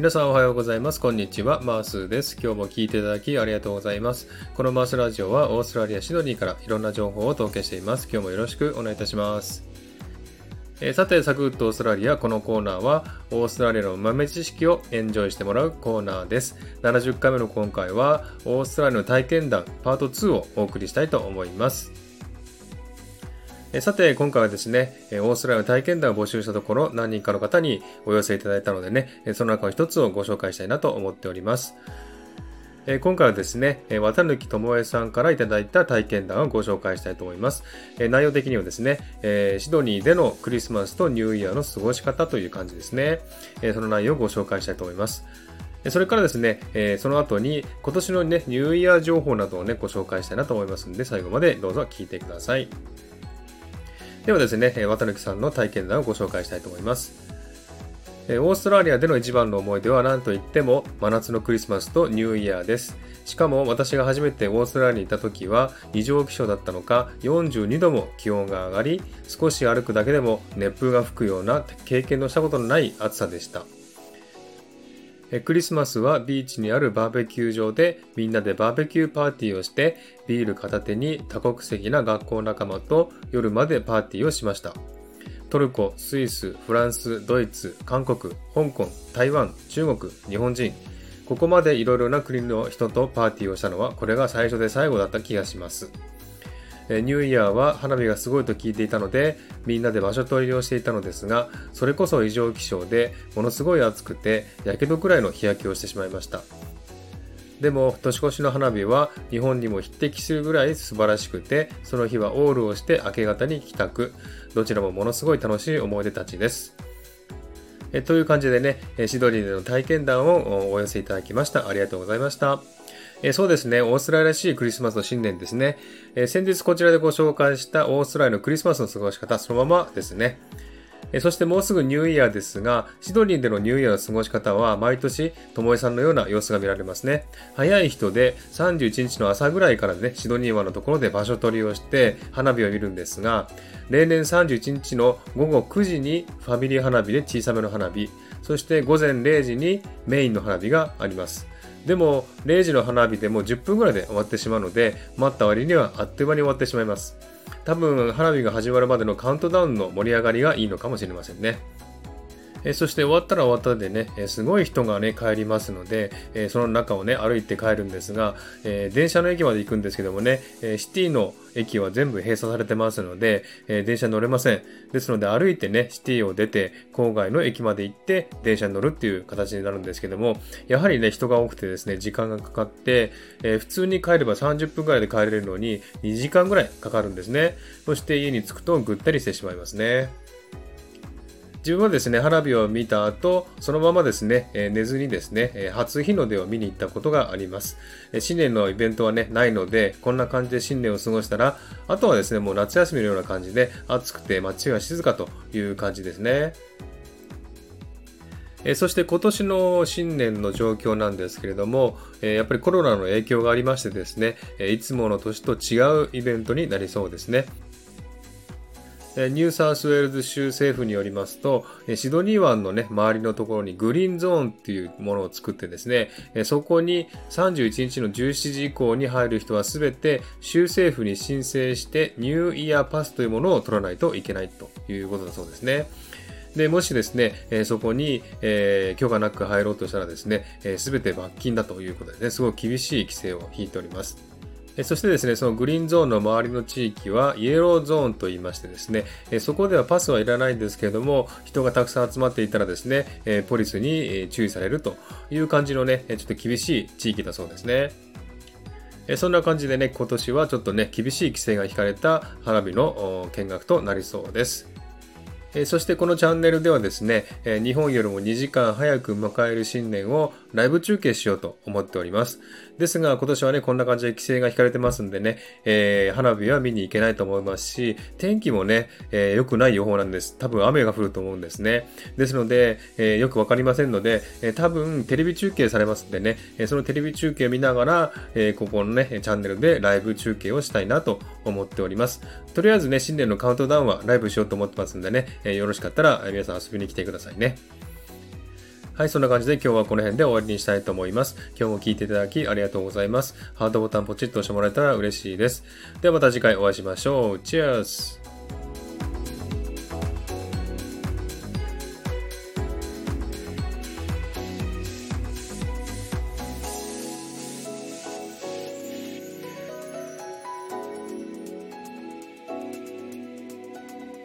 皆さんおはようございます。こんにちは。マースです。今日も聞いていただきありがとうございます。このマースラジオはオーストラリア・シドニーからいろんな情報をお届けしています。今日もよろしくお願いいたします。えー、さて、サクッとオーストラリア、このコーナーは、オーストラリアの豆知識をエンジョイしてもらうコーナーです。70回目の今回は、オーストラリアの体験談パート2をお送りしたいと思います。さて、今回はですね、オーストラリアの体験談を募集したところ、何人かの方にお寄せいただいたのでね、その中の一つをご紹介したいなと思っております。今回はですね、綿貫智恵さんからいただいた体験談をご紹介したいと思います。内容的にはですね、シドニーでのクリスマスとニューイヤーの過ごし方という感じですね。その内容をご紹介したいと思います。それからですね、その後に今年のね、ニューイヤー情報などをね、ご紹介したいなと思いますので、最後までどうぞ聞いてください。ではですね、綿貫さんの体験談をご紹介したいと思います。オーストラリアでの一番の思い出は何といっても真夏のクリスマスとニューイヤーです。しかも私が初めてオーストラリアにいた時は異常気象だったのか42度も気温が上がり少し歩くだけでも熱風が吹くような経験のしたことのない暑さでした。クリスマスはビーチにあるバーベキュー場でみんなでバーベキューパーティーをしてビール片手に多国籍な学校仲間と夜までパーティーをしました。トルコ、スイス、フランス、ドイツ、韓国、香港、台湾、中国、日本人。ここまでいろいろな国の人とパーティーをしたのはこれが最初で最後だった気がします。ニューイヤーは花火がすごいと聞いていたので、みんなで場所取りをしていたのですが、それこそ異常気象で、ものすごい暑くて、やけどくらいの日焼けをしてしまいました。でも、年越しの花火は日本にも匹敵するぐらい素晴らしくて、その日はオールをして明け方に帰宅。どちらもものすごい楽しい思い出たちです。えという感じでね、シドニーでの体験談をお寄せいただきました。ありがとうございました。えそうですね。オーストラリアらしいクリスマスの新年ですね。え先日こちらでご紹介したオーストラリアのクリスマスの過ごし方、そのままですね。えそしてもうすぐニューイヤーですが、シドニーでのニューイヤーの過ごし方は毎年、ともえさんのような様子が見られますね。早い人で31日の朝ぐらいからね、シドニー湾のところで場所取りをして花火を見るんですが、例年31日の午後9時にファミリー花火で小さめの花火、そして午前0時にメインの花火があります。でも、0時の花火でも10分ぐらいで終わってしまうので、待った割にはあっという間に終わってしまいます。多分、花火が始まるまでのカウントダウンの盛り上がりがいいのかもしれませんね。えそして終わったら終わったでね、えすごい人がね、帰りますので、えその中をね、歩いて帰るんですが、え電車の駅まで行くんですけどもね、えシティの駅は全部閉鎖されてますので、え電車乗れません。ですので歩いてね、シティを出て、郊外の駅まで行って、電車に乗るっていう形になるんですけども、やはりね、人が多くてですね、時間がかかって、え普通に帰れば30分くらいで帰れるのに、2時間ぐらいかかるんですね。そして家に着くとぐったりしてしまいますね。自分はですね、花火を見た後、そのままですね、え寝ずにですね、初日の出を見に行ったことがあります。新年のイベントはね、ないので、こんな感じで新年を過ごしたら、あとはですね、もう夏休みのような感じで、暑くて街が静かという感じですね。えそして今年の新年の状況なんですけれども、えやっぱりコロナの影響がありましてですね、えいつもの年と違うイベントになりそうですね。ニューサウスウェールズ州政府によりますと、シドニー湾のね、周りのところにグリーンゾーンっていうものを作ってですね、そこに31日の17時以降に入る人はすべて州政府に申請してニューイヤーパスというものを取らないといけないということだそうですね。で、もしですね、えそこに、えー、許可なく入ろうとしたらですね、す、べ、て罰金だということでね、すごい厳しい規制を引いております。そしてですね、そのグリーンゾーンの周りの地域はイエローゾーンと言いましてですね、そこではパスはいらないんですけれども、人がたくさん集まっていたらですね、ポリスに注意されるという感じのね、ちょっと厳しい地域だそうですね。そんな感じでね、今年はちょっとね、厳しい規制が引かれた花火の見学となりそうです。そしてこのチャンネルではですね、日本よりも2時間早く迎える新年をライブ中継しようと思っております。ですが今年はね、こんな感じで規制が引かれてますんでね、えー、花火は見に行けないと思いますし、天気もね、えー、良くない予報なんです。多分雨が降ると思うんですね。ですので、えー、よくわかりませんので、え多分テレビ中継されますんでね、えそのテレビ中継を見ながら、えここのね、チャンネルでライブ中継をしたいなと思っております。とりあえずね、新年のカウントダウンはライブしようと思ってますんでね、えよろしかったら皆さん遊びに来てくださいね。はい、そんな感じで今日はこの辺で終わりにしたいと思います。今日も聴いていただきありがとうございます。ハートボタンポチッと押してもらえたら嬉しいです。ではまた次回お会いしましょう。チェアス